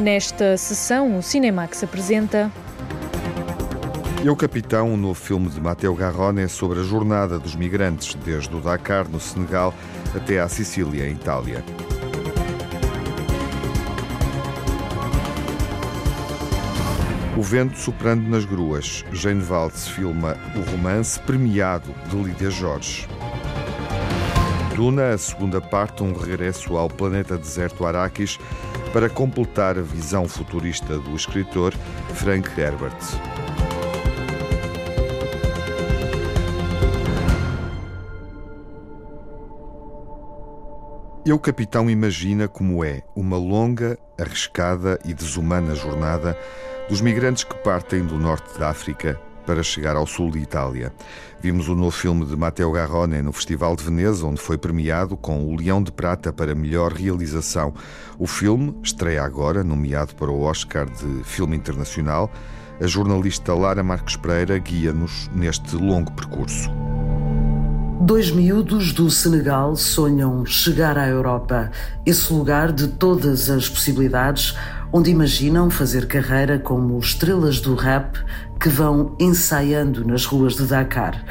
Nesta sessão, o Cinemax apresenta. Eu Capitão, um novo filme de Matteo Garrone sobre a jornada dos migrantes desde o Dakar, no Senegal, até à Sicília, em Itália. O vento soprando nas gruas. Jane Valls filma o romance premiado de Lídia Jorge. Duna, a segunda parte, um regresso ao planeta deserto Arrakis para completar a visão futurista do escritor Frank Herbert. Eu, capitão, imagina como é uma longa, arriscada e desumana jornada dos migrantes que partem do norte da África para chegar ao sul de Itália. Vimos o novo filme de Matteo Garrone no Festival de Veneza, onde foi premiado com o Leão de Prata para melhor realização. O filme estreia agora, nomeado para o Oscar de Filme Internacional. A jornalista Lara Marques Pereira guia-nos neste longo percurso. Dois miúdos do Senegal sonham chegar à Europa, esse lugar de todas as possibilidades, onde imaginam fazer carreira como estrelas do rap que vão ensaiando nas ruas de Dakar.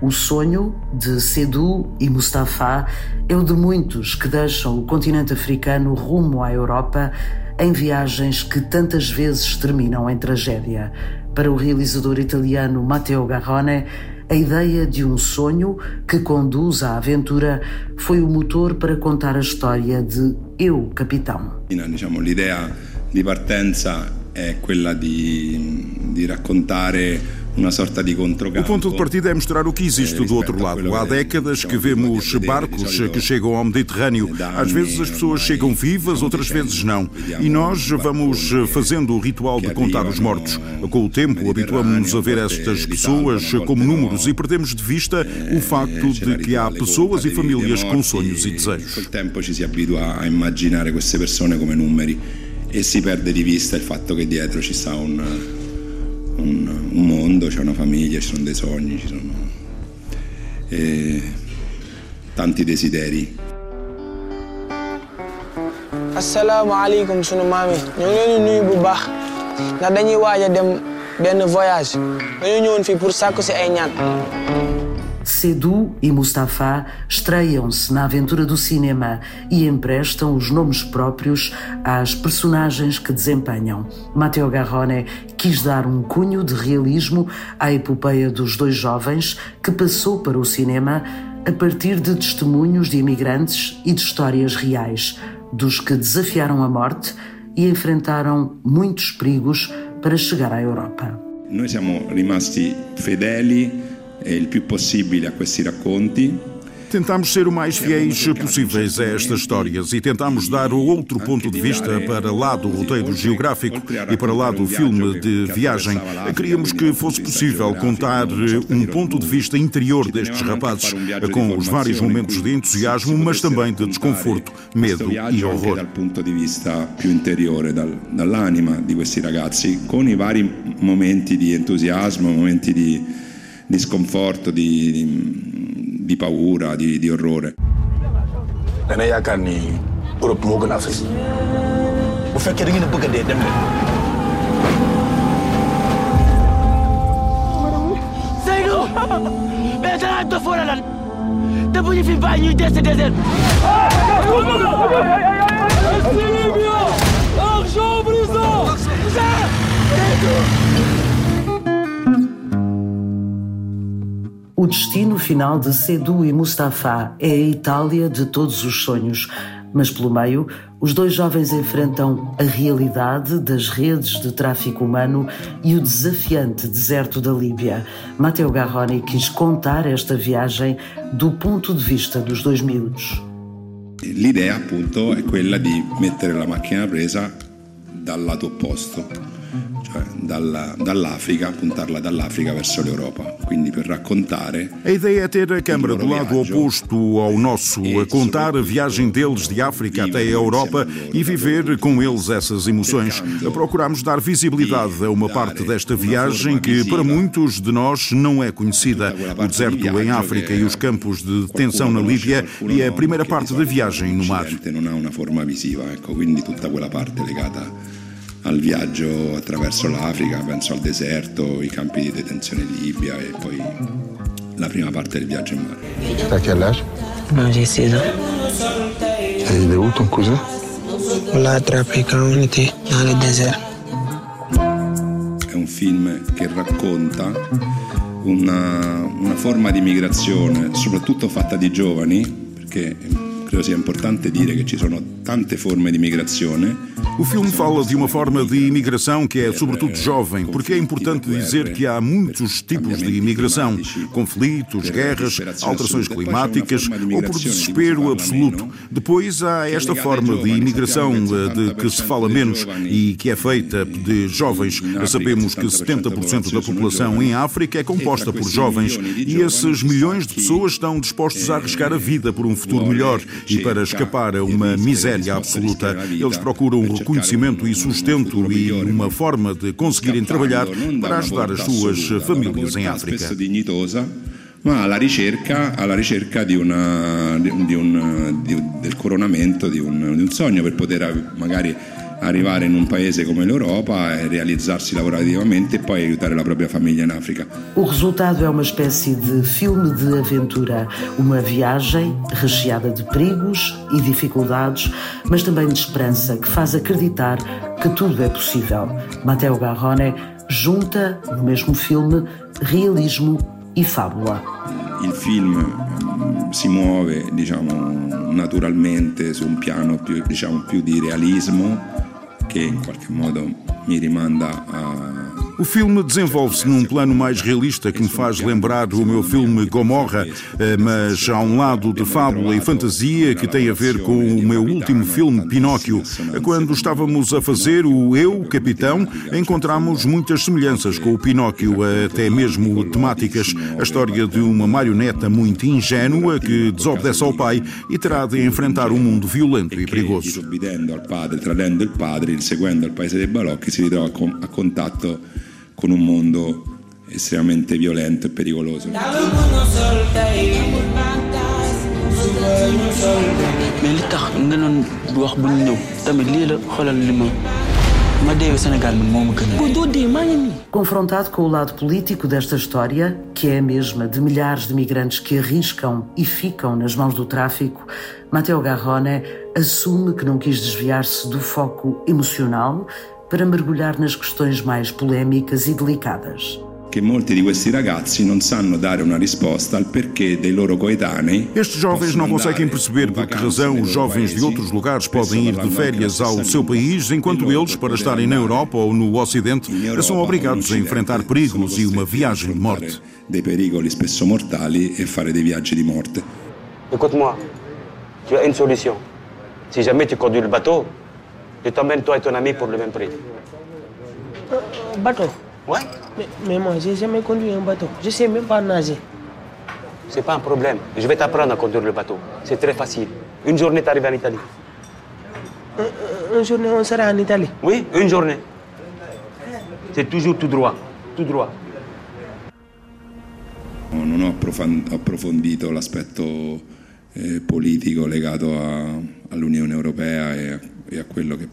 O sonho de Sedou e Mustafa é o de muitos que deixam o continente africano rumo à Europa em viagens que tantas vezes terminam em tragédia. Para o realizador italiano Matteo Garrone, a ideia de um sonho que conduz à aventura foi o motor para contar a história de Eu, Capitão. Diciamo, l'idea di partenza è quella di, di raccontare o ponto de partida é mostrar o que existe do outro lado. Há décadas que vemos barcos que chegam ao Mediterrâneo. Às vezes as pessoas chegam vivas, outras vezes não. E nós vamos fazendo o ritual de contar os mortos. Com o tempo, habituamos-nos a ver estas pessoas como números e perdemos de vista o facto de que há pessoas e famílias com sonhos e desejos. Com o tempo ci si abitua a imaginar queste persone come numeri e si perde di vista il fatto che dietro ci sta un un, un mondo, c'è una famiglia, ci sono dei sogni, ci sono eh, tanti desideri. asalaamaaleykum sunu maam yi ñu ngi leen di nuyu bu baax ndax dañuy waaj a dem benn voyage dañoo ñëwoon fii pour sàkku si ay ñaan. Sedou e Mustafa estreiam-se na aventura do cinema e emprestam os nomes próprios às personagens que desempenham. Matteo Garrone quis dar um cunho de realismo à epopeia dos dois jovens que passou para o cinema a partir de testemunhos de imigrantes e de histórias reais, dos que desafiaram a morte e enfrentaram muitos perigos para chegar à Europa. Nós siamo rimasti fedeli il più possibile a questi racconti. Tentamos ser o mais fiéis possíveis a estas histórias e tentamos dar outro ponto de vista para lá do roteiro geográfico e para lá do filme de viagem. Queríamos que fosse possível contar um ponto de vista interior destes rapazes, com os vários momentos de entusiasmo, mas também de desconforto, medo e horror. Dal ponto di vista più interiore, dall'anima di questi ragazzi, con i vari momenti di entusiasmo, momenti di di sconforto, di, di, di paura, di, di orrore. Argent brisant! Ça! O destino final de Sedou e Mustafa é a Itália de todos os sonhos, mas pelo meio, os dois jovens enfrentam a realidade das redes de tráfico humano e o desafiante deserto da Líbia. Matteo Garrone quis contar esta viagem do ponto de vista dos dois miúdos. L'idea appunto è quella di mettere la macchina presa dal lato opposto cioè dalla, dall'Africa, puntarla dall'Africa verso l'Europa. Quindi per raccontare. A ideia é ter a câmara do lado oposto ao nosso, a contar a viagem deles de África até a Europa e viver com eles essas emoções. Procuramos dar visibilidade a uma parte desta viagem que para muitos de nós não é conhecida. O deserto em África e os campos de detenção na Líbia e a primeira parte da viagem no mar. Non ha una forma visiva, ecco, quindi tutta quella parte legata al viaggio attraverso l'Africa, penso al deserto, i campi di detenzione in Libia e poi la prima parte del viaggio in mare. T'as quel âge Non, j'ai 16 ans. Et il est où ton cousin On l'a attrapé quand on était dans le désert. È un film che racconta una, una forma di migrazione, soprattutto fatta di giovani, perché credo sia importante dire che ci sono tante forme di migrazione. O filme fala de uma forma de imigração que é sobretudo jovem, porque é importante dizer que há muitos tipos de imigração: conflitos, guerras, alterações climáticas ou por desespero absoluto. Depois há esta forma de imigração de que se fala menos e que é feita de jovens. Sabemos que 70% da população em África é composta por jovens e esses milhões de pessoas estão dispostos a arriscar a vida por um futuro melhor e para escapar a uma miséria absoluta. Eles procuram reconhecimento e sustento e uma forma de conseguirem trabalhar para ajudar as suas famílias em África. ma alla ricerca, alla ricerca di una, di un, di, del coronamento di un, di un sogno per poter magari arrivare in um paese come l'Europa e realizzarsi lavorativamente e poi aiutare la propria famiglia in África. O resultado é uma espécie de filme de aventura, uma viagem recheada de perigos e dificuldades, mas também de esperança que faz acreditar que tudo é possível. Matteo Garrone junta no mesmo filme realismo e fábula. Il film mm, si muove diciamo, naturalmente su un piano più, diciamo, più di realismo che in qualche modo mi rimanda a O filme desenvolve-se num plano mais realista que me faz lembrar o meu filme Gomorra, eh, mas há um lado de fábula e fantasia que tem a ver com o meu último filme Pinóquio. Quando estávamos a fazer o Eu, Capitão, encontramos muitas semelhanças com o Pinóquio, até mesmo temáticas. A história de uma marioneta muito ingênua que desobedece ao pai e terá de enfrentar um mundo violento e perigoso. Disobbedendo al padre, tradendo il padre, inseguendo il paese dei balocchi, si ritrova a contatto con un mondo estremamente violento e pericoloso. mais li tax nga doon wax bu ñu ñëw tamit lii la xoolal li ma ma deewee Sénégal man moo ma gën a. boo doo dee maa ngi nii. Confrontado com o lado político desta história, que é a mesma de milhares de migrantes que arriscam e ficam nas mãos do tráfico, Matteo Garrone assume que não quis desviar-se do foco emocional para mergulhar nas questões mais polémicas e delicadas. Che molti di questi ragazzi non sanno dare una risposta al perché dei loro coetanei. Estes jovens não conseguem perceber por que razão os jovens de outros lugares podem ir de férias ao seu país, enquanto eles, para estarem na Europa ou no Ocidente, são obrigados a enfrentar perigos e uma viagem de morte. Dei pericoli spesso mortali e fare dei viaggi di morte. Écoute-moi, tu as une solution. Si jamais tu conduis le bateau, je t'emmène toi et ton ami pour le même prix. bateau. Ouais Mais, mais moi, j'ai jamais conduit un bateau. Je sais même pas nager. C'est pas un problème. Je vais t'apprendre à conduire le bateau. C'est très facile. Une journée, t'arrives en Italie. Un, un journée, on sera en Italie. Oui, une journée. C'est toujours tout droit. Tout droit. Non ho approfondito l'aspetto eh, politico legato all'Unione Europea e a, e a quello che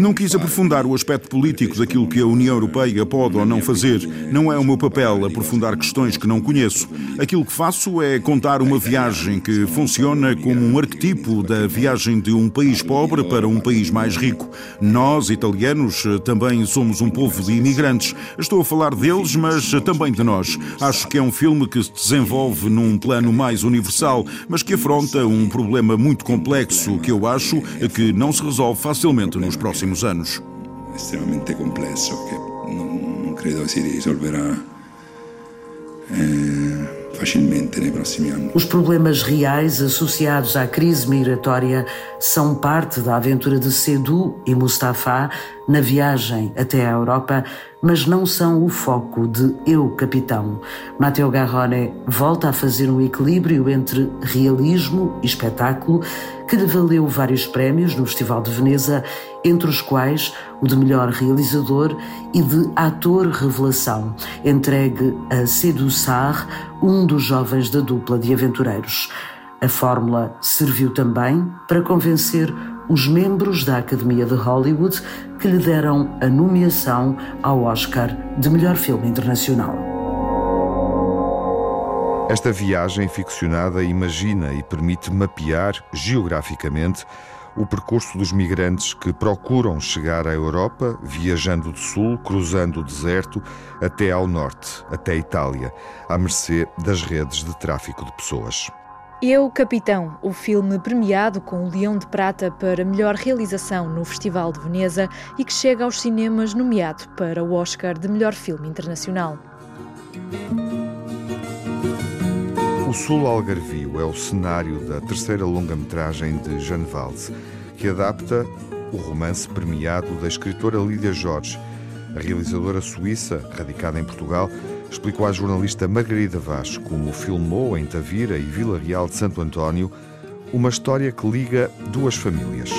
Não quis aprofundar o aspecto político daquilo que a União Europeia pode ou não fazer. Não é o meu papel aprofundar questões que não conheço. Aquilo que faço é contar uma viagem que funciona como um arquetipo da viagem de um país pobre para um país mais rico. Nós, italianos, também somos um povo de imigrantes. Estou a falar deles, mas também de nós. Acho que é um filme que se desenvolve num plano mais universal, mas que afronta um problema muito complexo que eu acho que não se resolve facilmente facilmente nos próximos anos. Extremamente complexo que não, não credo se risolverá eh, facilmente nos próximos anos. Os problemas reais associados à crise migratória são parte da aventura de Sedu e Mustafa na viagem até a Europa, mas não são o foco de Eu Capitão. Matteo Garrone volta a fazer um equilíbrio entre realismo e espetáculo que lhe valeu vários prémios no Festival de Veneza, entre os quais o de melhor realizador e de ator revelação, entregue a Sarr, um dos jovens da dupla de aventureiros. A fórmula serviu também para convencer os membros da Academia de Hollywood que lhe deram a nomeação ao Oscar de melhor filme internacional. Esta viagem ficcionada imagina e permite mapear geograficamente o percurso dos migrantes que procuram chegar à Europa, viajando do sul, cruzando o deserto até ao norte, até a Itália, à mercê das redes de tráfico de pessoas. Eu, Capitão, o filme premiado com o Leão de Prata para melhor realização no Festival de Veneza e que chega aos cinemas nomeado para o Oscar de melhor filme internacional. O Sul Algarvio é o cenário da terceira longa-metragem de Jeanne Valls, que adapta o romance premiado da escritora Lídia Jorge. A realizadora suíça, radicada em Portugal, explicou à jornalista Margarida Vaz como filmou em Tavira e Vila Real de Santo António uma história que liga duas famílias.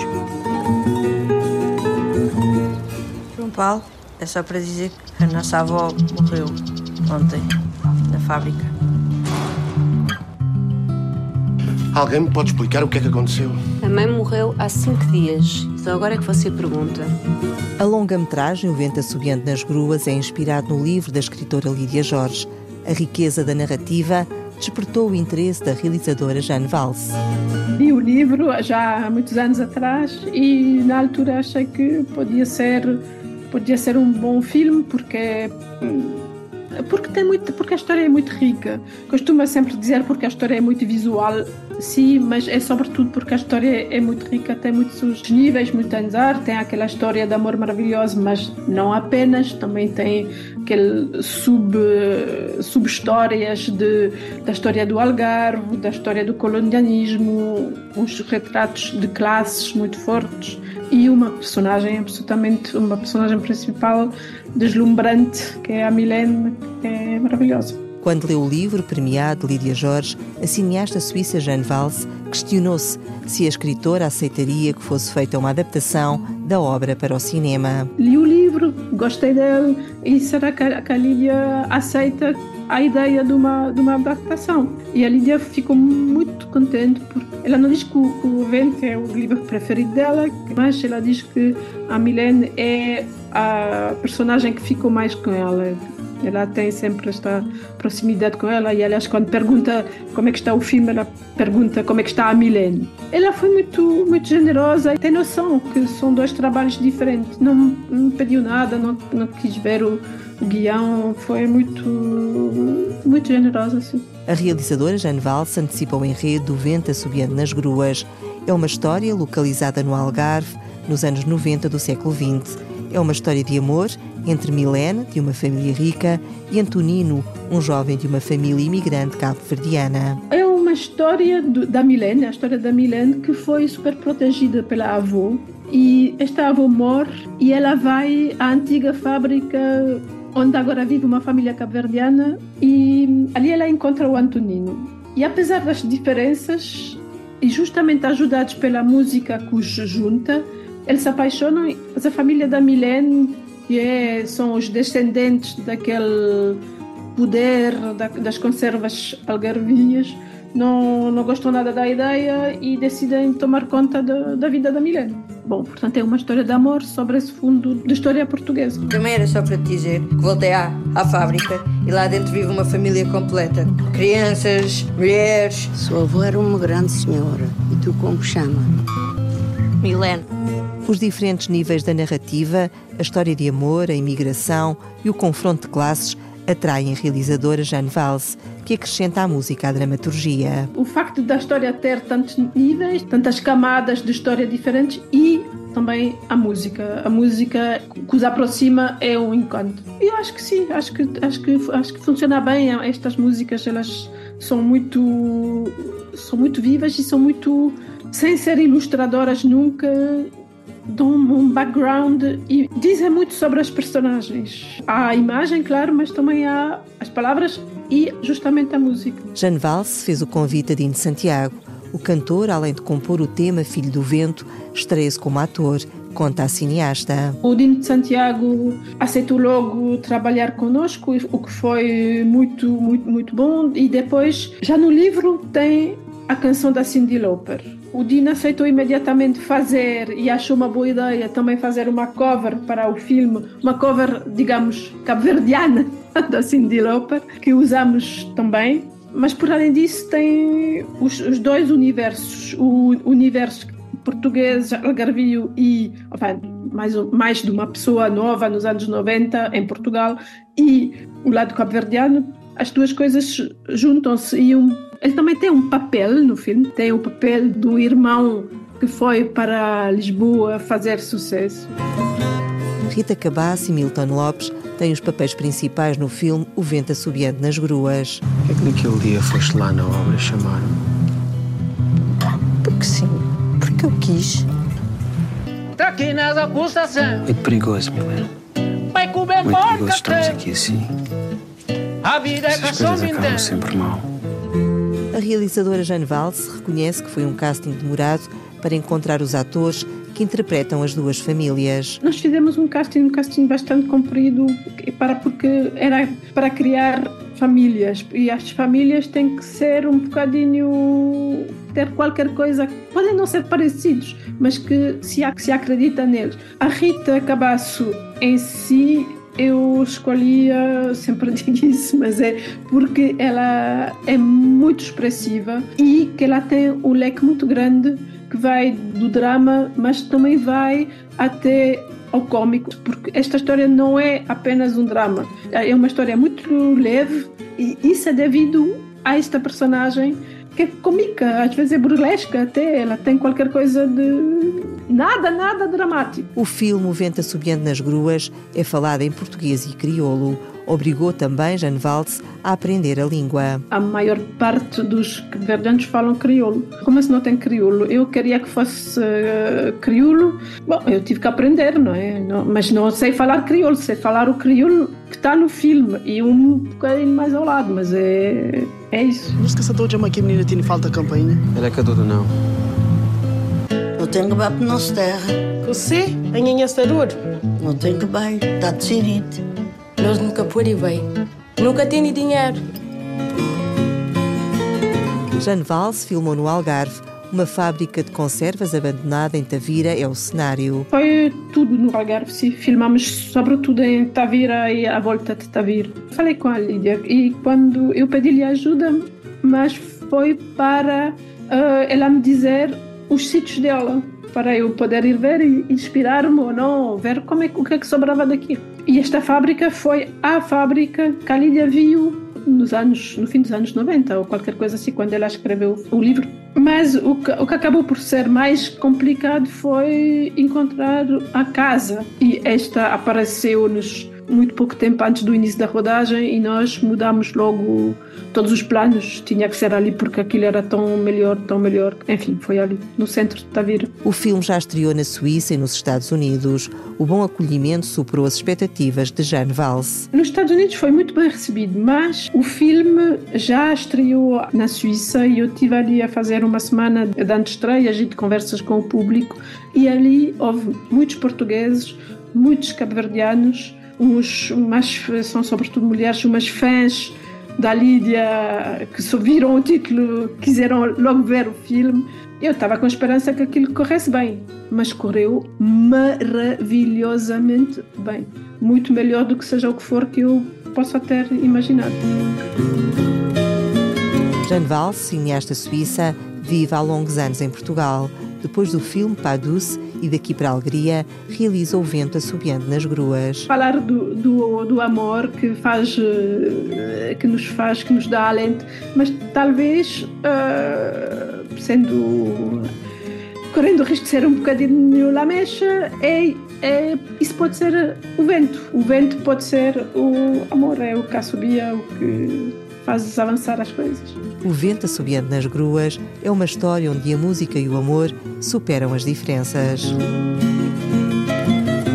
João Paulo, é só para dizer que a nossa avó morreu ontem, na fábrica. Alguém me pode explicar o que é que aconteceu? A mãe morreu há cinco dias. Só agora é que você pergunta. A longa-metragem O Vento Assobiante nas Gruas é inspirado no livro da escritora Lídia Jorge. A riqueza da narrativa despertou o interesse da realizadora Jane Valls. Li o livro já há muitos anos atrás e na altura achei que podia ser podia ser um bom filme porque porque tem muito porque a história é muito rica. Costumo sempre dizer porque a história é muito visual sim mas é sobretudo porque a história é muito rica tem muitos níveis muito andar tem aquela história de amor maravilhoso mas não apenas também tem aquele sub sub histórias de da história do Algarve da história do colonialismo uns retratos de classes muito fortes e uma personagem absolutamente uma personagem principal deslumbrante que é a Milene que é maravilhosa quando leu o livro premiado de Lídia Jorge, a cineasta suíça Jeanne Valls questionou-se se a escritora aceitaria que fosse feita uma adaptação da obra para o cinema. Li o livro, gostei dele, e será que a Lídia aceita a ideia de uma, de uma adaptação? E a Lídia ficou muito contente, porque ela não diz que o, que o Vento é o livro preferido dela, mas ela diz que a Milene é a personagem que ficou mais com ela ela tem sempre esta proximidade com ela e, aliás, quando pergunta como é que está o filme, ela pergunta como é que está a Milene. Ela foi muito, muito generosa e tem noção que são dois trabalhos diferentes. Não, não pediu nada, não, não quis ver o, o guião, foi muito, muito generosa, sim. A realizadora Jane Valls antecipa o enredo do Vento Assobiando nas Gruas. É uma história localizada no Algarve, nos anos 90 do século XX. É uma história de amor entre Milene, de uma família rica, e Antonino, um jovem de uma família imigrante cabo-verdiana. É uma história do, da Milene, a história da Milene, que foi super protegida pela avó. E esta avó morre e ela vai à antiga fábrica onde agora vive uma família cabo-verdiana e ali ela encontra o Antonino. E apesar das diferenças, e justamente ajudados pela música que os junta, eles se apaixonam. Mas a família da Milene que é, são os descendentes daquele poder da, das conservas algarvias, não, não gostam nada da ideia e decidem tomar conta da, da vida da Milene. Bom, portanto é uma história de amor sobre esse fundo de história portuguesa. Também era só para te dizer que voltei à, à fábrica e lá dentro vive uma família completa. Crianças, mulheres. Sua avó era uma grande senhora. E tu como chama? Milene. Os diferentes níveis da narrativa, a história de amor, a imigração e o confronto de classes atraem a realizadora Jane Valls, que acrescenta à música a dramaturgia. O facto da história ter tantos níveis, tantas camadas de história diferentes e também a música. A música que os aproxima é um encanto. E acho que sim, acho que, acho que, acho que funciona bem. Estas músicas, elas são muito, são muito vivas e são muito, sem ser ilustradoras nunca, dão um background e dizem muito sobre as personagens. Há a imagem, claro, mas também há as palavras e justamente a música. Jeanne Valls fez o convite a Dino Santiago. O cantor, além de compor o tema Filho do Vento, estreia-se como ator, conta a cineasta. O Dino de Santiago aceitou logo trabalhar conosco, o que foi muito, muito, muito bom. E depois, já no livro, tem a canção da Cindy Lauper o Dina aceitou imediatamente fazer e achou uma boa ideia também fazer uma cover para o filme, uma cover, digamos, cabo-verdiana da Cindy Lauper, que usamos também. Mas por além disso tem os, os dois universos, o universo português, algarvio e mais, mais de uma pessoa nova nos anos 90 em Portugal e o lado cabo-verdiano, as duas coisas juntam-se e um ele também tem um papel no filme, tem o papel do irmão que foi para Lisboa fazer sucesso. Rita Cabasso e Milton Lopes têm os papéis principais no filme O Vento Assobiante nas Gruas. Por que é que naquele dia foste lá na obra chamar-me? Porque sim, porque eu quis. Está aqui nas acusações. Muito perigoso, Milena. Vai comer Muito perigoso estamos aqui assim. A vida é acabam sempre mal. A realizadora Jane Valls reconhece que foi um casting demorado para encontrar os atores que interpretam as duas famílias. Nós fizemos um casting, um casting bastante comprido, para, porque era para criar famílias e as famílias têm que ser um bocadinho ter qualquer coisa, podem não ser parecidos, mas que se, se acredita neles. A Rita Cabasso em si eu escolhia, sempre digo isso, mas é porque ela é muito expressiva e que ela tem um leque muito grande que vai do drama, mas também vai até ao cômico, porque esta história não é apenas um drama, é uma história muito leve e isso é devido a esta personagem é cômica, às vezes é burlesca até, ela tem qualquer coisa de nada, nada dramático. O filme O Vento Assobiando nas Gruas é falado em português e crioulo. Obrigou também Jane Valls a aprender a língua. A maior parte dos verdanos falam crioulo. Como se não tem crioulo? Eu queria que fosse uh, crioulo. Bom, eu tive que aprender, não é? Não, mas não sei falar crioulo, sei falar o crioulo que está no filme e um bocadinho mais ao lado, mas é, é isso. Não se caçador de uma que a menina tem falta campainha? Ela é caduda, não. Não tem que bater não se terra. Você? A minha dor? Não tem que bem, está decidido. Nós nunca por e bem. Nunca tenho dinheiro. Jane Valls filmou no Algarve. Uma fábrica de conservas abandonada em Tavira é o cenário. Foi tudo no Algarve, sim. Filmamos sobretudo em Tavira e à volta de Tavira. Falei com a Lídia e quando eu pedi-lhe ajuda, mas foi para uh, ela me dizer os sítios dela, para eu poder ir ver e inspirar-me ou não, ver como é, o que é que sobrava daqui. E esta fábrica foi a fábrica que a Lídia viu nos anos, no fim dos anos 90 ou qualquer coisa assim, quando ela escreveu o livro. Mas o que, o que acabou por ser mais complicado foi encontrar a casa e esta apareceu-nos muito pouco tempo antes do início da rodagem e nós mudamos logo todos os planos. Tinha que ser ali porque aquilo era tão melhor, tão melhor. Enfim, foi ali, no centro de Tavira. O filme já estreou na Suíça e nos Estados Unidos. O bom acolhimento superou as expectativas de Jane Valls. Nos Estados Unidos foi muito bem recebido, mas o filme já estreou na Suíça e eu estive ali a fazer uma semana de antestreias e de conversas com o público e ali houve muitos portugueses, muitos cabo-verdianos, uns, são sobretudo mulheres, umas fãs da Lídia que só viram o título, quiseram logo ver o filme. Eu estava com esperança que aquilo corresse bem, mas correu maravilhosamente bem. Muito melhor do que seja o que for que eu possa ter imaginado. Jane Valls, cineasta suíça, vive há longos anos em Portugal. Depois do filme Padus e daqui para a alegria, realiza o vento assobiando nas gruas. Falar do, do, do, amor que faz, eh, que nos faz, que nos dá alento, mas talvez uh, sendo correndo o risco de ser um bocadinho lamecha, é, é, isso pode ser o vento. O vento pode ser o amor, é o que assobia, o que faz avançar as coisas. O Vento Assobiando nas Gruas é uma história onde a música e o amor superam as diferenças.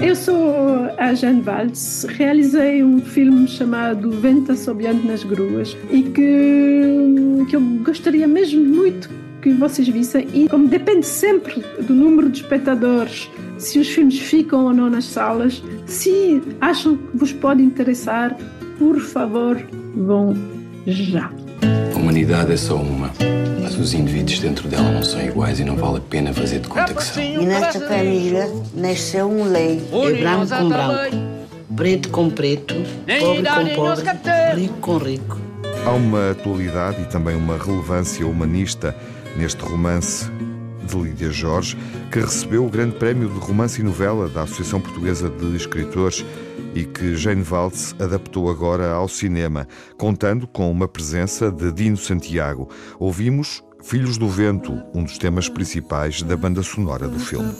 Eu sou a Jane Valls, realizei um filme chamado Vento Assobiando nas Gruas e que, que eu gostaria mesmo muito que vocês vissem e como depende sempre do número de espectadores se os filmes ficam ou não nas salas se acham que vos pode interessar por favor vão já a humanidade é só uma Mas os indivíduos dentro dela não são iguais e não vale a pena fazer de conta que são. E nesta família nasceu um lei. É branco com branco, preto com preto, pobre com pobre, rico com rico. Há uma atualidade e também uma relevância humanista neste romance de Lídia Jorge, que recebeu o Grande Prémio de Romance e Novela da Associação Portuguesa de Escritores e que Jane Valls adaptou agora ao cinema, contando com uma presença de Dino Santiago. Ouvimos Filhos do Vento, um dos temas principais da banda sonora do filme.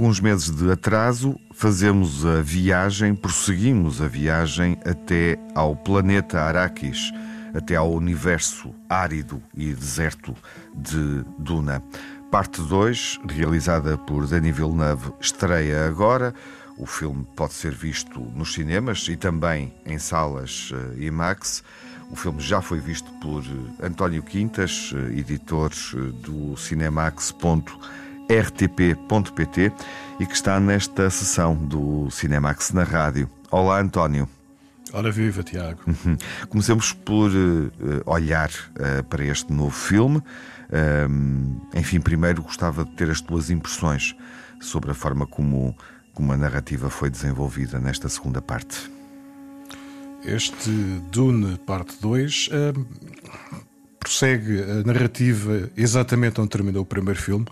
Alguns meses de atraso, fazemos a viagem, prosseguimos a viagem até ao planeta Arrakis, até ao universo árido e deserto de Duna. Parte 2, realizada por Denis Villeneuve, estreia agora. O filme pode ser visto nos cinemas e também em salas eh, IMAX. O filme já foi visto por eh, António Quintas, eh, editor do cinemax.rtp.pt e que está nesta sessão do Cinemax na rádio. Olá, António. Ora viva, Tiago. Uhum. Comecemos por eh, olhar eh, para este novo filme. Ahm, enfim, primeiro gostava de ter as tuas impressões sobre a forma como, como a narrativa foi desenvolvida nesta segunda parte. Este Dune, parte 2, eh, prossegue a narrativa exatamente onde terminou o primeiro filme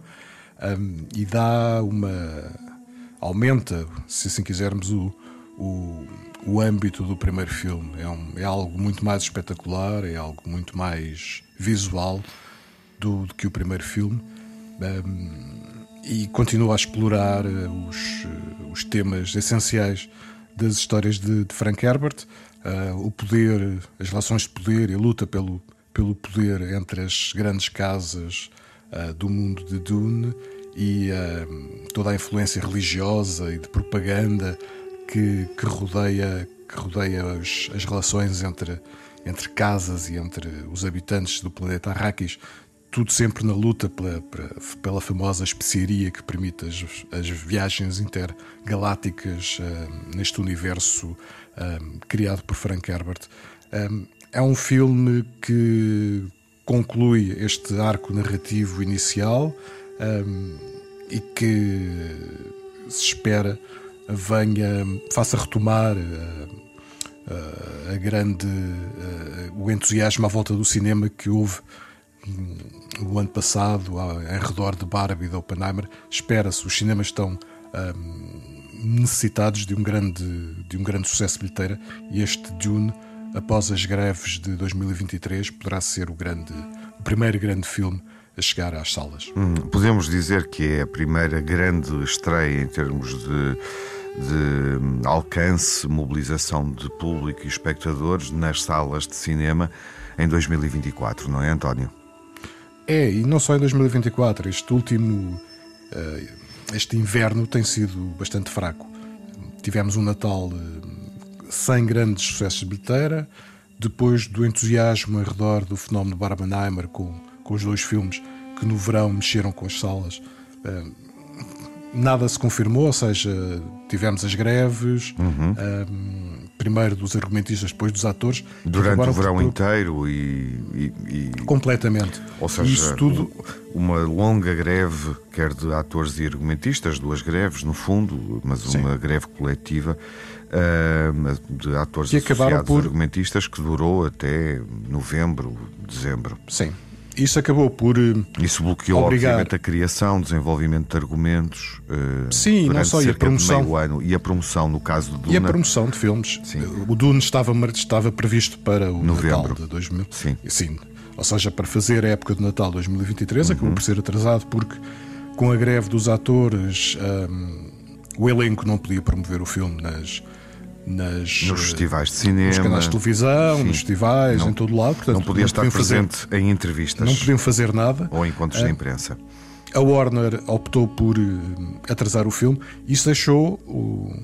eh, e dá uma. aumenta, se assim quisermos, o, o, o âmbito do primeiro filme. É, um- é algo muito mais espetacular, é algo muito mais visual do, do que o primeiro filme. Um, e continua a explorar eh, os, eh, os temas essenciais das histórias de, de Frank Herbert, eh, o poder, as relações de poder e a luta pelo, pelo poder entre as grandes casas eh, do mundo de Dune e eh, toda a influência religiosa e de propaganda que, que rodeia, que rodeia as, as relações entre, entre casas e entre os habitantes do planeta Arrakis, tudo sempre na luta pela, pela, pela famosa especiaria que permite as, as viagens intergalácticas eh, neste universo criado por Frank Herbert. Eh, é um filme que conclui este arco narrativo inicial. eh, e que se espera venha, faça retomar a, a grande, a, o entusiasmo à volta do cinema que houve o ano passado, em redor de Barbie e de Oppenheimer, espera-se, os cinemas estão um, necessitados de um, grande, de um grande sucesso bilheteira e este Dune, após as greves de 2023, poderá ser o, grande, o primeiro grande filme a chegar às salas. Hum, podemos dizer que é a primeira grande estreia em termos de, de alcance, mobilização de público e espectadores nas salas de cinema em 2024, não é, António? É, e não só em 2024. Este último. Uh, este inverno tem sido bastante fraco. Tivemos um Natal uh, sem grandes sucessos de bilheteira, depois do entusiasmo em redor do fenómeno Barbenheimer com, com os dois filmes que no verão mexeram com as salas. Uh, nada se confirmou, ou seja, tivemos as greves. Uhum primeiro dos argumentistas, depois dos atores. Durante o verão por... inteiro e, e, e, Completamente. Ou seja, Isso tudo... uma longa greve, quer de atores e argumentistas, duas greves no fundo, mas Sim. uma greve coletiva uh, de atores e associados por... argumentistas que durou até novembro, dezembro. Sim. Isso acabou por. Eh, Isso bloqueou, obrigar... obviamente, a criação, desenvolvimento de argumentos. Uh, Sim, não só, e a promoção. Ano, e a promoção, no caso do Duna. E a promoção de filmes. Sim. O Dune estava, estava previsto para o Novembro. Natal de 2000. Sim. Sim. Ou seja, para fazer a época de Natal 2023, uhum. acabou por ser atrasado porque, com a greve dos atores, um, o elenco não podia promover o filme nas nas, nos festivais de cinema, nos canais de televisão, sim. nos festivais, não, em todo lado. Portanto, não podia não estar presente fazer, em entrevistas. Não podiam fazer nada. Ou encontros de imprensa. A Warner optou por eh, atrasar o filme. Isso deixou o,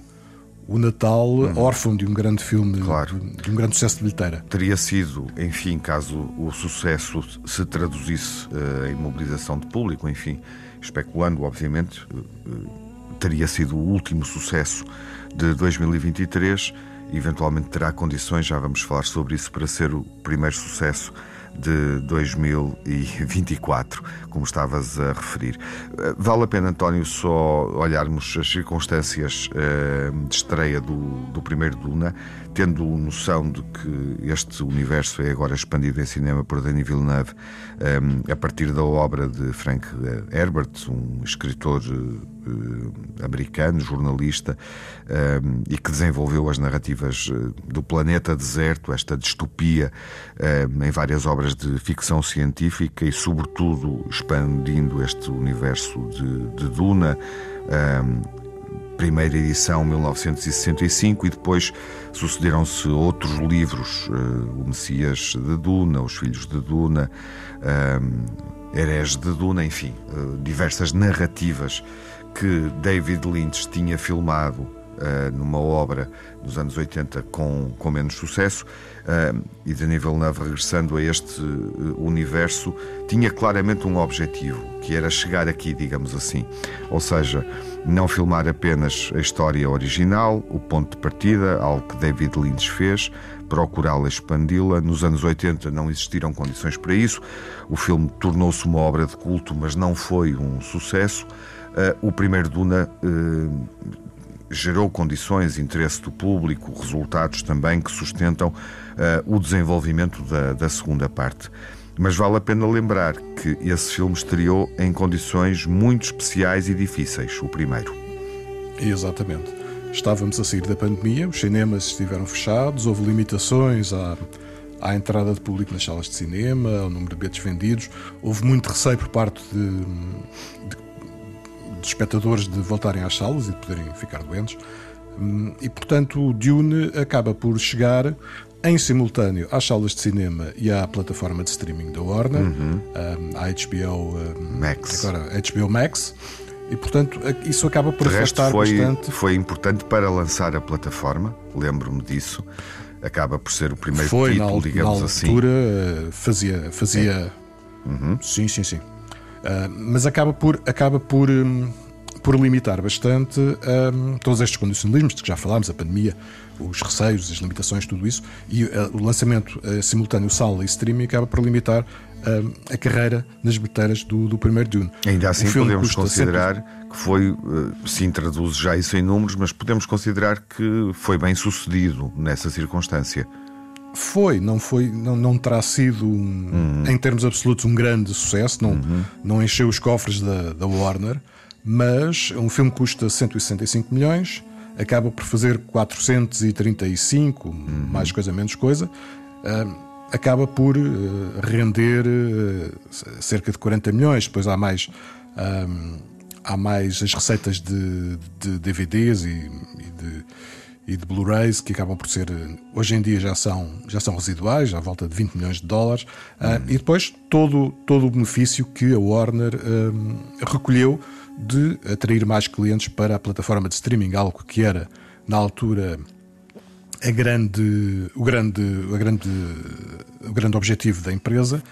o Natal uhum. órfão de um grande filme, claro. de, de, um grande sucesso de bilheteira. Teria sido, enfim, caso o sucesso se traduzisse uh, em mobilização de público, enfim, especulando, obviamente, uh, teria sido o último sucesso de 2023. Eventualmente terá condições, já vamos falar sobre isso, para ser o primeiro sucesso de 2024, como estavas a referir. Eh, vale a pena, António, só olharmos as circunstâncias eh, de estreia do, do primeiro Duna, tendo noção de que este universo é agora expandido em cinema por Denis Villeneuve eh, a partir da obra de Frank Herbert, um escritor americano, jornalista, e que desenvolveu as narrativas do planeta deserto, esta distopia, em várias obras de ficção científica e, sobretudo, expandindo este universo de, de Duna. Primeira edição 1965 e depois sucederam-se outros livros, uh, o Messias de Duna, Os Filhos de Duna, Herege de Duna, enfim, uh, diversas narrativas que David Lynch tinha filmado uh, numa obra dos anos 80 com, com menos sucesso uh, e Denis Villeneuve regressando a este uh, universo tinha claramente um objetivo, que era chegar aqui, digamos assim. Ou seja, não filmar apenas a história original, o ponto de partida, algo que David Lynch fez, procurá-la expandi-la. Nos anos 80 não existiram condições para isso. O filme tornou-se uma obra de culto, mas não foi um sucesso. Uh, o primeiro Duna uh, gerou condições, interesse do público, resultados também que sustentam uh, o desenvolvimento da, da segunda parte. Mas vale a pena lembrar que esse filme estreou em condições muito especiais e difíceis, o primeiro. Exatamente. Estávamos a sair da pandemia, os cinemas estiveram fechados, houve limitações à, à entrada de público nas salas de cinema, ao número de bilhetes vendidos, houve muito receio por parte de, de de espectadores de voltarem às salas e de poderem ficar doentes. Hum, e, portanto, o Dune acaba por chegar em simultâneo às salas de cinema e à plataforma de streaming da Warner, uhum. à HBO Max. Agora, HBO Max. E, portanto, isso acaba por de afastar foi, bastante. Foi importante para lançar a plataforma, lembro-me disso. Acaba por ser o primeiro foi, título, na, digamos na assim. altura, assim. fazia. fazia... Uhum. Sim, sim, sim. Uh, mas acaba por, acaba por, um, por limitar bastante um, todos estes condicionalismos de que já falámos, a pandemia, os receios, as limitações, tudo isso, e uh, o lançamento uh, simultâneo sala e streaming acaba por limitar uh, a carreira nas bilheteiras do, do primeiro Dune. Ainda assim podemos considerar sempre... que foi, se introduz já isso em números, mas podemos considerar que foi bem sucedido nessa circunstância. Foi, não foi, não, não terá sido, um, uhum. em termos absolutos, um grande sucesso, não, uhum. não encheu os cofres da, da Warner, mas um filme custa 165 milhões, acaba por fazer 435, uhum. mais coisa menos coisa, uh, acaba por uh, render uh, cerca de 40 milhões, depois há mais há mais as receitas de, de DVDs e, e de e de Blu-rays que acabam por ser hoje em dia já são já são residuais à volta de 20 milhões de dólares uh, e depois todo todo o benefício que a Warner uh, recolheu de atrair mais clientes para a plataforma de streaming algo que era na altura a grande o grande a grande o grande objetivo da empresa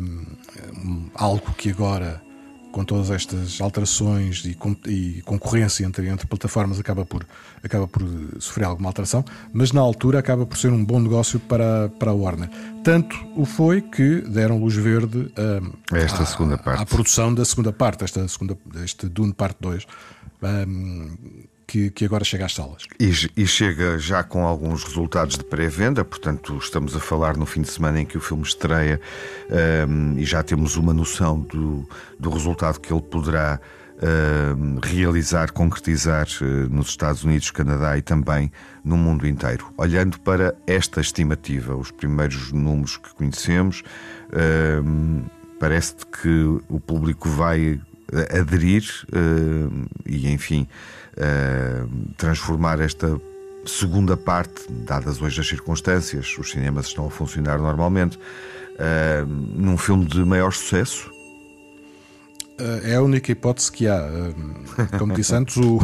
um, algo que agora com todas estas alterações e, e, concorrência entre, entre plataformas acaba por, acaba por sofrer alguma alteração, mas na altura acaba por ser um bom negócio para, para a Warner. Tanto o foi que deram luz verde a, esta à, segunda parte. à produção da segunda parte, esta segunda, este Dune parte 2. Um, que, que, agora chega às salas. E, e, chega já com alguns resultados de pré-venda, portanto, estamos a falar no fim de semana em que o filme estreia um, e já temos uma noção do, do resultado que ele poderá um, realizar, concretizar uh, nos Estados Unidos, Canadá e também no mundo inteiro. Olhando para esta estimativa, os primeiros números que conhecemos, um, parece-te que o público vai aderir uh, e, enfim, uh, transformar esta segunda parte, dadas hoje as circunstâncias, os cinemas estão a funcionar normalmente, num filme de maior sucesso? É a única hipótese que há. Como disse antes, o,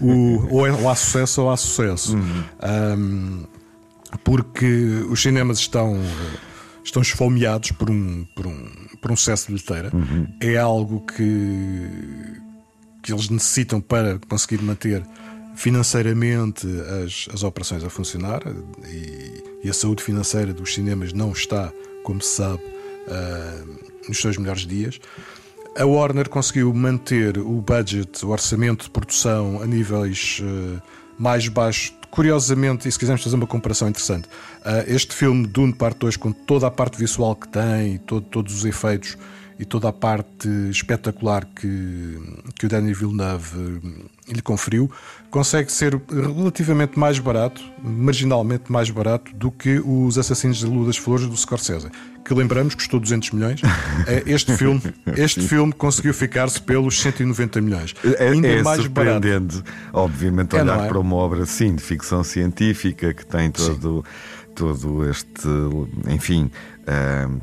o, ou, é, há sucesso ou há sucesso. Uhum. Um, porque os cinemas estão estão esfomeados por um, por um, por um sucesso de bilheteira. Uhum. É algo que, que eles necessitam para conseguir manter financeiramente as, as operações a funcionar e, e a saúde financeira dos cinemas não está, como se sabe, uh, nos seus melhores dias. A Warner conseguiu manter o budget, o orçamento de produção a níveis uh, mais baixos Curiosamente, e se quisermos fazer uma comparação interessante, uh, este filme Dune Parte 2, com toda a parte visual que tem, todo, todos os efeitos e toda a parte espetacular que, que o Danny Villeneuve eh, lhe conferiu, consegue ser relativamente mais barato, marginalmente mais barato, do que os Assassinos de Lua das Flores do Scorsese, que lembramos custou 200 milhões. Eh, este filme, este filme conseguiu ficar-se pelos 190 milhões. É, Ainda é mais surpreendente, barato. obviamente, é, olhar é, para uma obra assim de ficção científica que tem todo, todo este, enfim,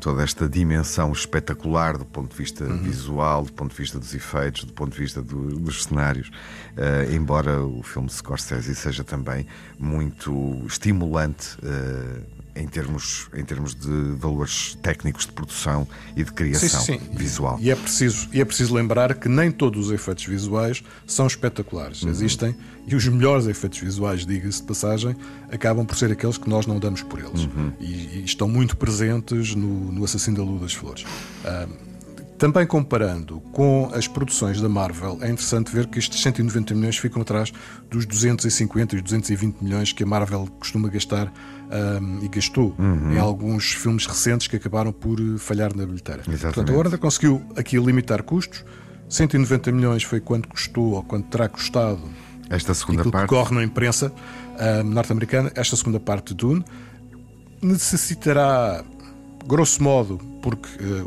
toda esta dimensão espetacular do ponto de vista uhum. visual, do ponto de vista dos efeitos, do ponto de vista do, dos cenários, uh, embora o filme de Scorsese seja também muito estimulante. Uh, em termos, em termos de valores técnicos de produção e de criação sim, sim. visual. E é, preciso, e é preciso lembrar que nem todos os efeitos visuais são espetaculares. Uhum. Existem, e os melhores efeitos visuais, diga-se de passagem, acabam por ser aqueles que nós não damos por eles. Uhum. E, e, estão muito presentes no, no Assassino da Lua das Flores. Também comparando com as produções da Marvel, é interessante ver que estes 190 milhões ficam atrás dos 250 e 220 milhões que a Marvel costuma gastar um, e gastou uhum. em alguns filmes recentes que acabaram por eh, falhar na bilheteira. Exatamente. Portanto, a Warner conseguiu aqui limitar custos. 190 milhões foi quanto custou ou quanto terá custado esta segunda parte que corre na imprensa uh, norte-americana. Esta segunda parte de Dune necessitará grosso modo, porque, eh,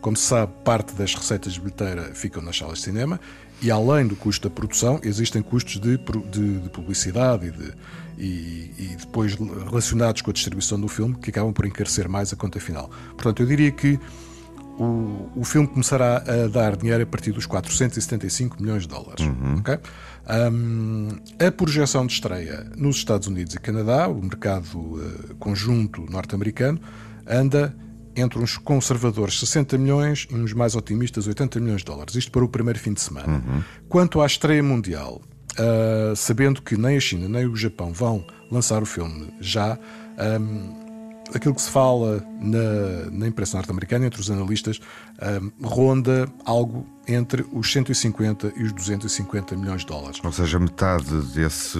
como se sabe, parte das receitas de bilheteira ficam nas salas de cinema e, além do custo da produção, existem custos de, de, de publicidade e, de, e, e, depois relacionados com a distribuição do filme que acabam por encarecer mais a conta final. Portanto, eu diria que o, o filme começará a dar dinheiro a partir dos 475 milhões de dólares. Uhum. Okay? Um, a projeção de estreia nos Estados Unidos e Canadá, o mercado uh, conjunto norte-americano, anda entre uns conservadores 60 milhões e uns mais otimistas 80 milhões de dólares. Isto para o primeiro fim de semana. Uhum. Quanto à estreia mundial, uh, sabendo que nem a China nem o Japão vão lançar o filme já, um, aquilo que se fala na, na imprensa norte-americana, entre os analistas, um, ronda algo entre os 150 e os 250 milhões de dólares. Ou seja, metade desse,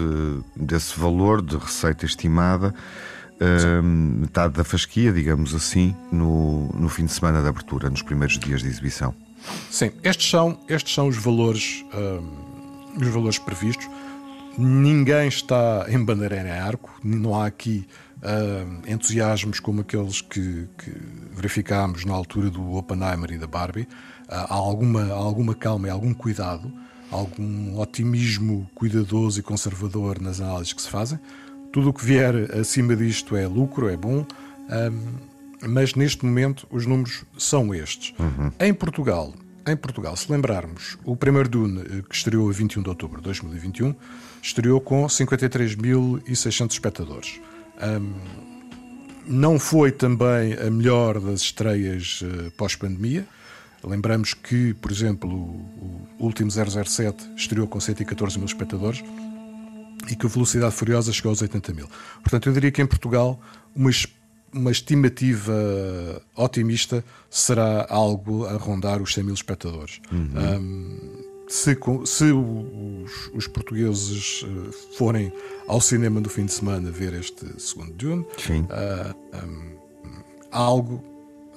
desse valor de receita estimada metade da fasquia, digamos assim, no, no fim de semana de abertura, nos primeiros dias de exibição. Sim, estes são, estes são os valores, os valores previstos. Ninguém está em bandeira em arco, não há aqui entusiasmos como aqueles que, que, verificámos na altura do Oppenheimer e da Barbie. há, alguma, alguma calma e algum cuidado, algum otimismo cuidadoso e conservador nas análises que se fazem. Tudo o que vier acima disto é lucro, é bom, mas neste momento os números são estes. Uhum. Em Portugal, em Portugal, se lembrarmos, o primeiro Dune, eh, que estreou a 21 de outubro de 2021, estreou com 53.600 espectadores. Não foi também a melhor das estreias uh, pós-pandemia. Lembramos que, por exemplo, o, o último 007 estreou com 114 mil espectadores e que a velocidade furiosa chegou aos 80 mil. Portanto, eu diria que em Portugal uma, uma estimativa otimista será algo a rondar os 100 mil espectadores. Uhum. Um, se, se os, os, portugueses eh, forem ao cinema no fim de semana ver este segundo Dune, uh, um, algo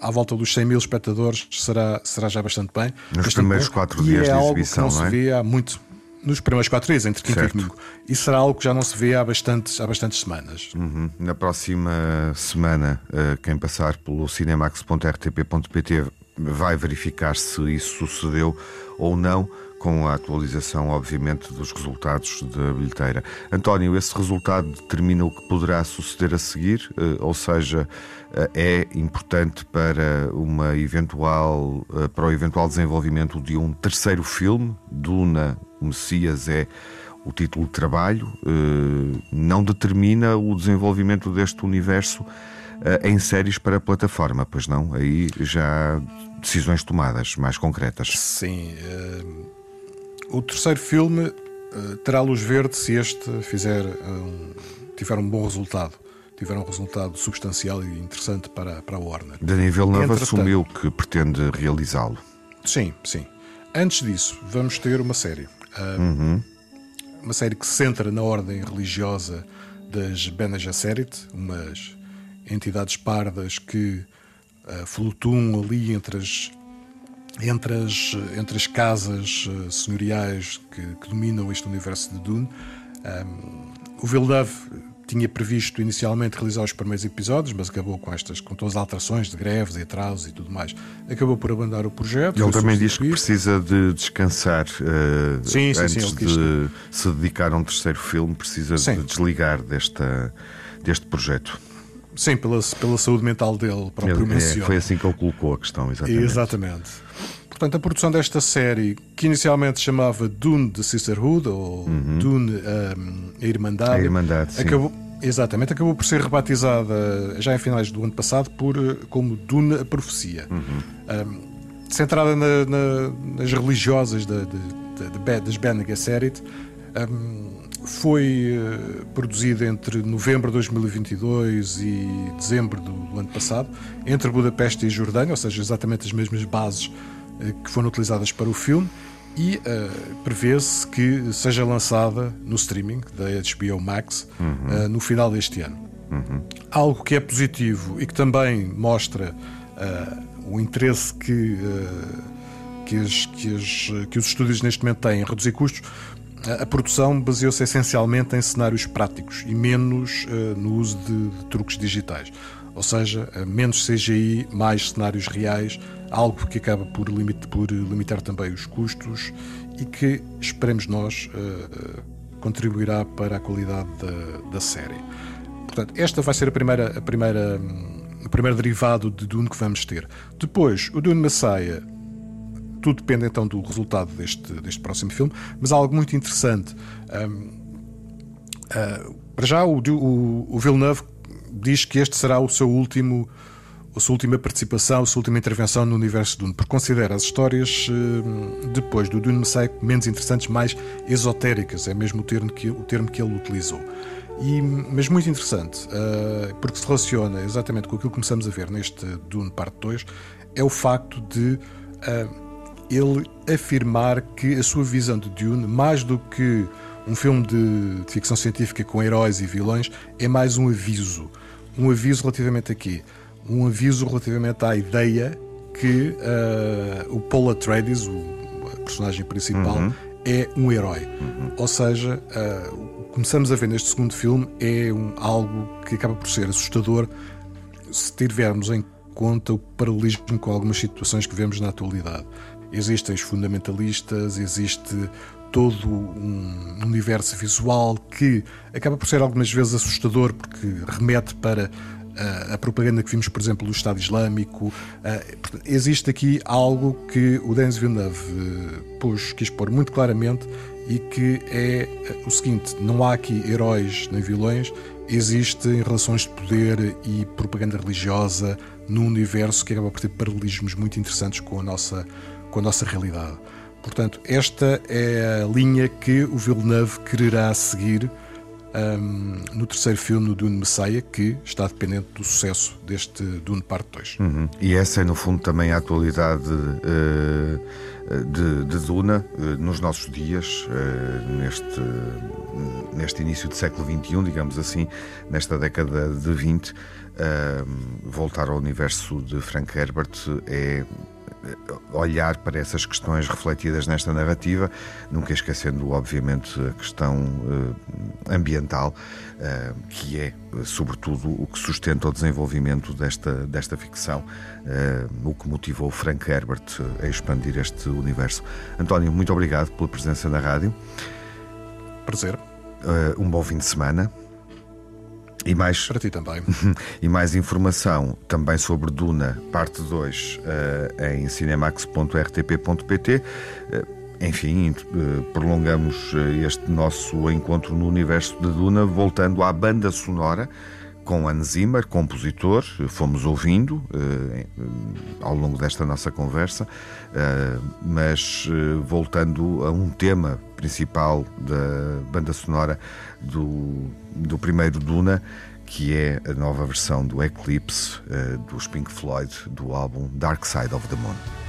à volta dos 100 mil espectadores será, será já bastante bem. Nos primeiros quatro dias é de exibição, não, não é? se vê há muito nos primeiros quatro dias, entre quinta certo. e domingo. Isso será algo que já não se vê há bastantes, há bastantes semanas. Uhum. Na próxima semana, eh, quem passar pelo cinemax.rtp.pt vai verificar se isso sucedeu ou não com a atualização, obviamente, dos resultados da bilheteira. António, esse resultado determina o que poderá suceder a seguir, eh, ou seja, eh, é importante para uma eventual para o eventual desenvolvimento de um terceiro filme, Duna Messias é o título de trabalho, eh, não determina o desenvolvimento deste universo eh, em séries para a plataforma, pois não? Aí já decisões tomadas mais concretas. Sim. Eh, o terceiro filme terá luz verde se este fizer um, tiver um bom resultado. Tiver um resultado substancial e interessante para, para a Warner. Daniel Villeneuve assumiu que pretende realizá-lo. Sim, sim. Antes disso, vamos ter uma série Uhum. Uma série que se centra na ordem religiosa das Bene Gesserit, umas entidades pardas que uh, flutuam ali entre as, entre as, entre as casas uh, senhoriais que, que, dominam este universo de Dune. Um, o Villeneuve tinha previsto inicialmente realizar os primeiros episódios, mas acabou com estas, com todas as alterações de greves e atrasos e tudo mais. Acabou por abandonar o projeto. Ele também diz que precisa de descansar uh, sim, antes sim, sim, de se dedicar a um terceiro filme, precisa de desligar desta, deste projeto. Sim, pela, pela saúde mental dele, próprio ele, é, Foi assim que ele colocou a questão, exatamente. Exatamente. Portanto, a produção desta série, que inicialmente chamava Dune de Sisterhood, ou uhum. Dune um, a Irmandade, a Irmandade acabou, Exatamente, acabou por ser rebatizada já em finais do ano passado por, eh, como Dune a Profecia. Uhum. Um, centrada na, na, nas religiosas de, de, de, das Bene Gesserit, um, foi uh, produzida entre novembro de 2022 e dezembro do, ano passado, entre Budapeste e Jordânia, ou seja, exatamente as mesmas bases uh, que foram utilizadas para o filme e uh, prevê-se que seja lançada no streaming da HBO Max uhum. uh, no final deste ano. Uhum. Algo que é positivo e que também mostra uh, o interesse que, que, as, que, as, que, os estúdios neste momento têm em reduzir custos. A produção baseou-se essencialmente em cenários práticos e menos no uso de, de truques digitais. Ou seja, menos CGI, mais cenários reais, algo que acaba por, limit, por limitar também os custos e que, esperemos nós, uh, contribuirá para a qualidade da, da, série. Portanto, esta vai ser a primeira, a primeira, o primeiro derivado de Dune que vamos ter. Depois, o Dune Messiah, tudo depende então do resultado deste, deste próximo filme, mas há algo muito interessante. Um, uh, para já, o, o, o Villeneuve diz que este será o seu último a sua última participação, a sua última intervenção no universo Dune, porque considera as histórias depois do Dune Messiah menos interessantes, mais esotéricas, é mesmo o termo que, o termo que ele utilizou. E, mas muito interessante, uh, porque se relaciona exatamente com aquilo que começamos a ver neste Dune Parte 2, é o facto de uh, ele afirmar que a sua visão de Dune, mais do que um filme de, de ficção científica com heróis e vilões, é mais um aviso. Um aviso relativamente a quê? Um aviso relativamente à ideia que uh, o Paul Atreides, o personagem principal, uhum. é um herói. Uhum. Ou seja, uh, começamos a ver neste segundo filme é um, algo que acaba por ser assustador se tivermos em conta o paralelismo com algumas situações que vemos na atualidade. Existem os fundamentalistas, existe todo um universo visual que acaba por ser algumas vezes assustador porque remete para a, a propaganda que vimos, por exemplo, do Estado Islâmico. existe aqui algo que o Denis Villeneuve uh, pôs, quis pôr muito claramente e que é o seguinte: não há aqui heróis nem vilões, existem relações de poder e propaganda religiosa num universo que acaba por ter paralelismos muito interessantes com a nossa, com a nossa realidade. Portanto, esta é a linha que o Villeneuve quererá seguir um, no terceiro filme do Dune Messiah, que está dependente do sucesso deste Dune Parte 2. Uhum. E essa é, no fundo, também a atualidade uh, de, de, Duna uh, nos nossos dias, uh, neste, neste início do século XXI, digamos assim, nesta década de 20. voltar ao universo de Frank Herbert é olhar para essas questões refletidas nesta narrativa, nunca esquecendo, obviamente, a questão uh, ambiental, uh, que é, sobretudo, o que sustenta o desenvolvimento desta, desta ficção, uh, o que motivou Frank Herbert a expandir este universo. António, muito obrigado pela presença na rádio. Prazer. um bom fim de semana. E mais, Para ti também. e mais informação também sobre Duna, parte 2, uh, eh, em cinemax.rtp.pt. Uh, eh, enfim, uh, prolongamos este nosso encontro no universo de Duna, voltando à banda sonora com Hans Zimmer, compositor, fomos ouvindo uh, ao longo desta nossa conversa, uh, mas uh, voltando a um tema principal da banda sonora do, do primeiro Duna, que é a nova versão do Eclipse dos Pink Floyd do álbum Dark Side of the Moon.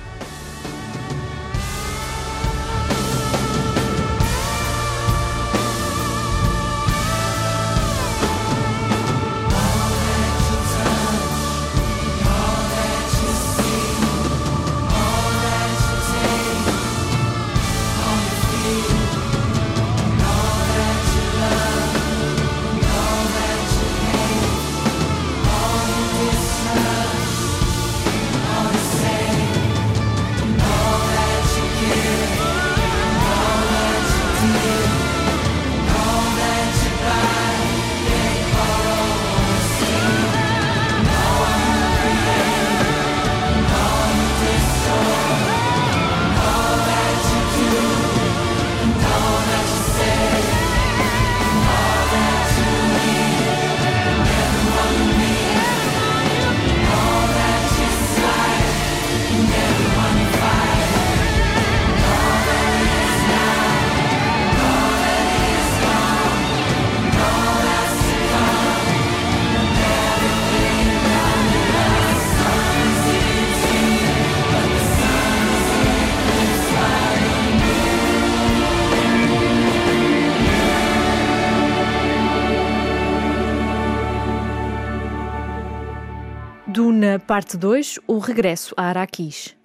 Parte 2 O regresso a Araquis.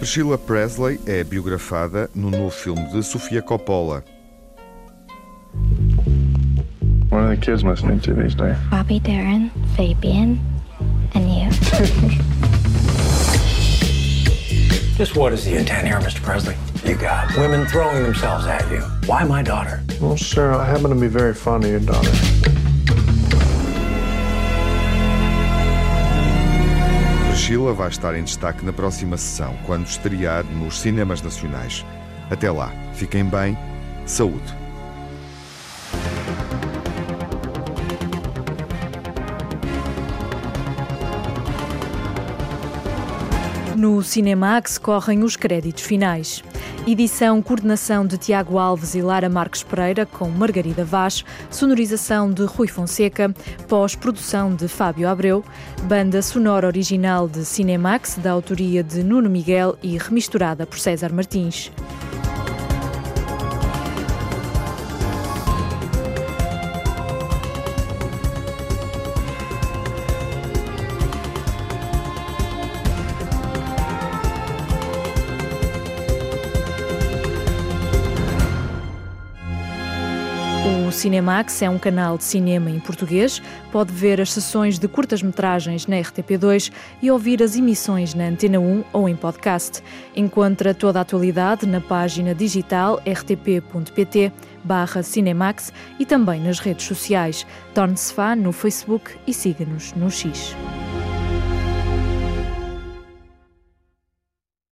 Priscilla Presley é biografada no novo filme de Sofia Coppola. What are the kids listening to these days? Bobby Darin, Fabian, and you. Just what is the intent here, Mr. Presley? You got women throwing themselves at you. Why my daughter? Well, sir, I happen to be very fond of your daughter. Chila vai estar em destaque na próxima sessão, quando estrear nos cinemas nacionais. Até lá, fiquem bem, saúde. No Cinemax correm os créditos finais. Edição, coordenação de Tiago Alves e Lara Marques Pereira, com Margarida Vaz, sonorização de Rui Fonseca, pós-produção de Fábio Abreu, banda sonora original de Cinemax, da autoria de Nuno Miguel e remisturada por César Martins. Cinemax é um canal de cinema em português. Pode ver as sessões de curtas-metragens na RTP2 e ouvir as emissões na Antena 1 ou em podcast. Encontra toda a atualidade na página digital rtp.pt barra Cinemax e também nas redes sociais. Torne-se fã no Facebook e siga-nos no X.